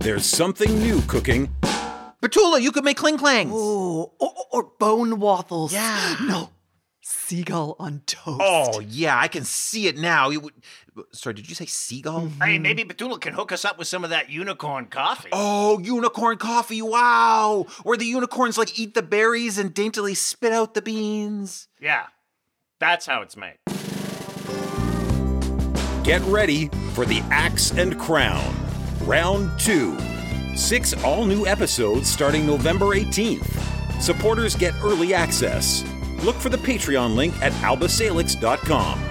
There's something new cooking. Petula, you could make cling clangs. Oh, or, or bone waffles. Yeah. No, seagull on toast. Oh, yeah, I can see it now. You would, sorry, did you say seagull? Mm-hmm. Hey, maybe Petula can hook us up with some of that unicorn coffee. Oh, unicorn coffee. Wow. Where the unicorns like eat the berries and daintily spit out the beans. Yeah, that's how it's made. Get ready for the Axe and Crown, Round 2. Six all new episodes starting November 18th. Supporters get early access. Look for the Patreon link at albasalix.com.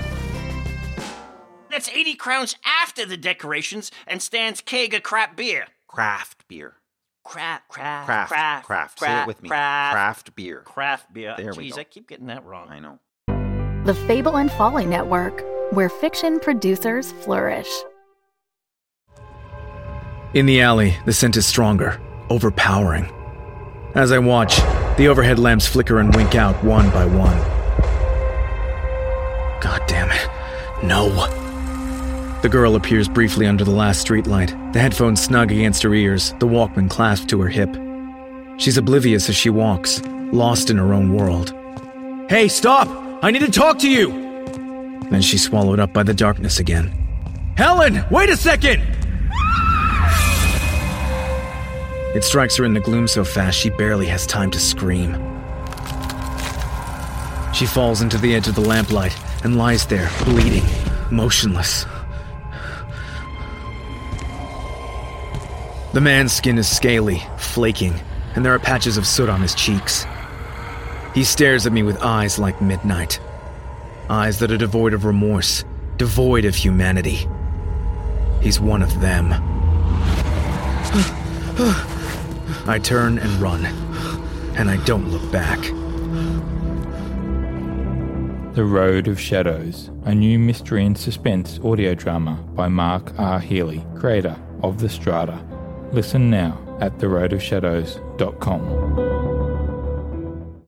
That's 80 crowns after the decorations and Stan's keg of crap beer. Craft beer. Crap, crap, Craft. craft, Craft. Say it with me. Craft, Craft beer. craft beer. There we Jeez, go. I keep getting that wrong. I know. The Fable and Folly Network, where fiction producers flourish. In the alley, the scent is stronger, overpowering. As I watch, the overhead lamps flicker and wink out one by one. God damn it. No. The girl appears briefly under the last streetlight, the headphones snug against her ears, the Walkman clasped to her hip. She's oblivious as she walks, lost in her own world. Hey, stop! I need to talk to you! Then she's swallowed up by the darkness again. Helen, wait a second! It strikes her in the gloom so fast she barely has time to scream. She falls into the edge of the lamplight and lies there, bleeding, motionless. The man's skin is scaly, flaking, and there are patches of soot on his cheeks. He stares at me with eyes like midnight. Eyes that are devoid of remorse, devoid of humanity. He's one of them. I turn and run, and I don't look back. The Road of Shadows, a new mystery and suspense audio drama by Mark R. Healy, creator of The Strata. Listen now at theroadofshadows.com.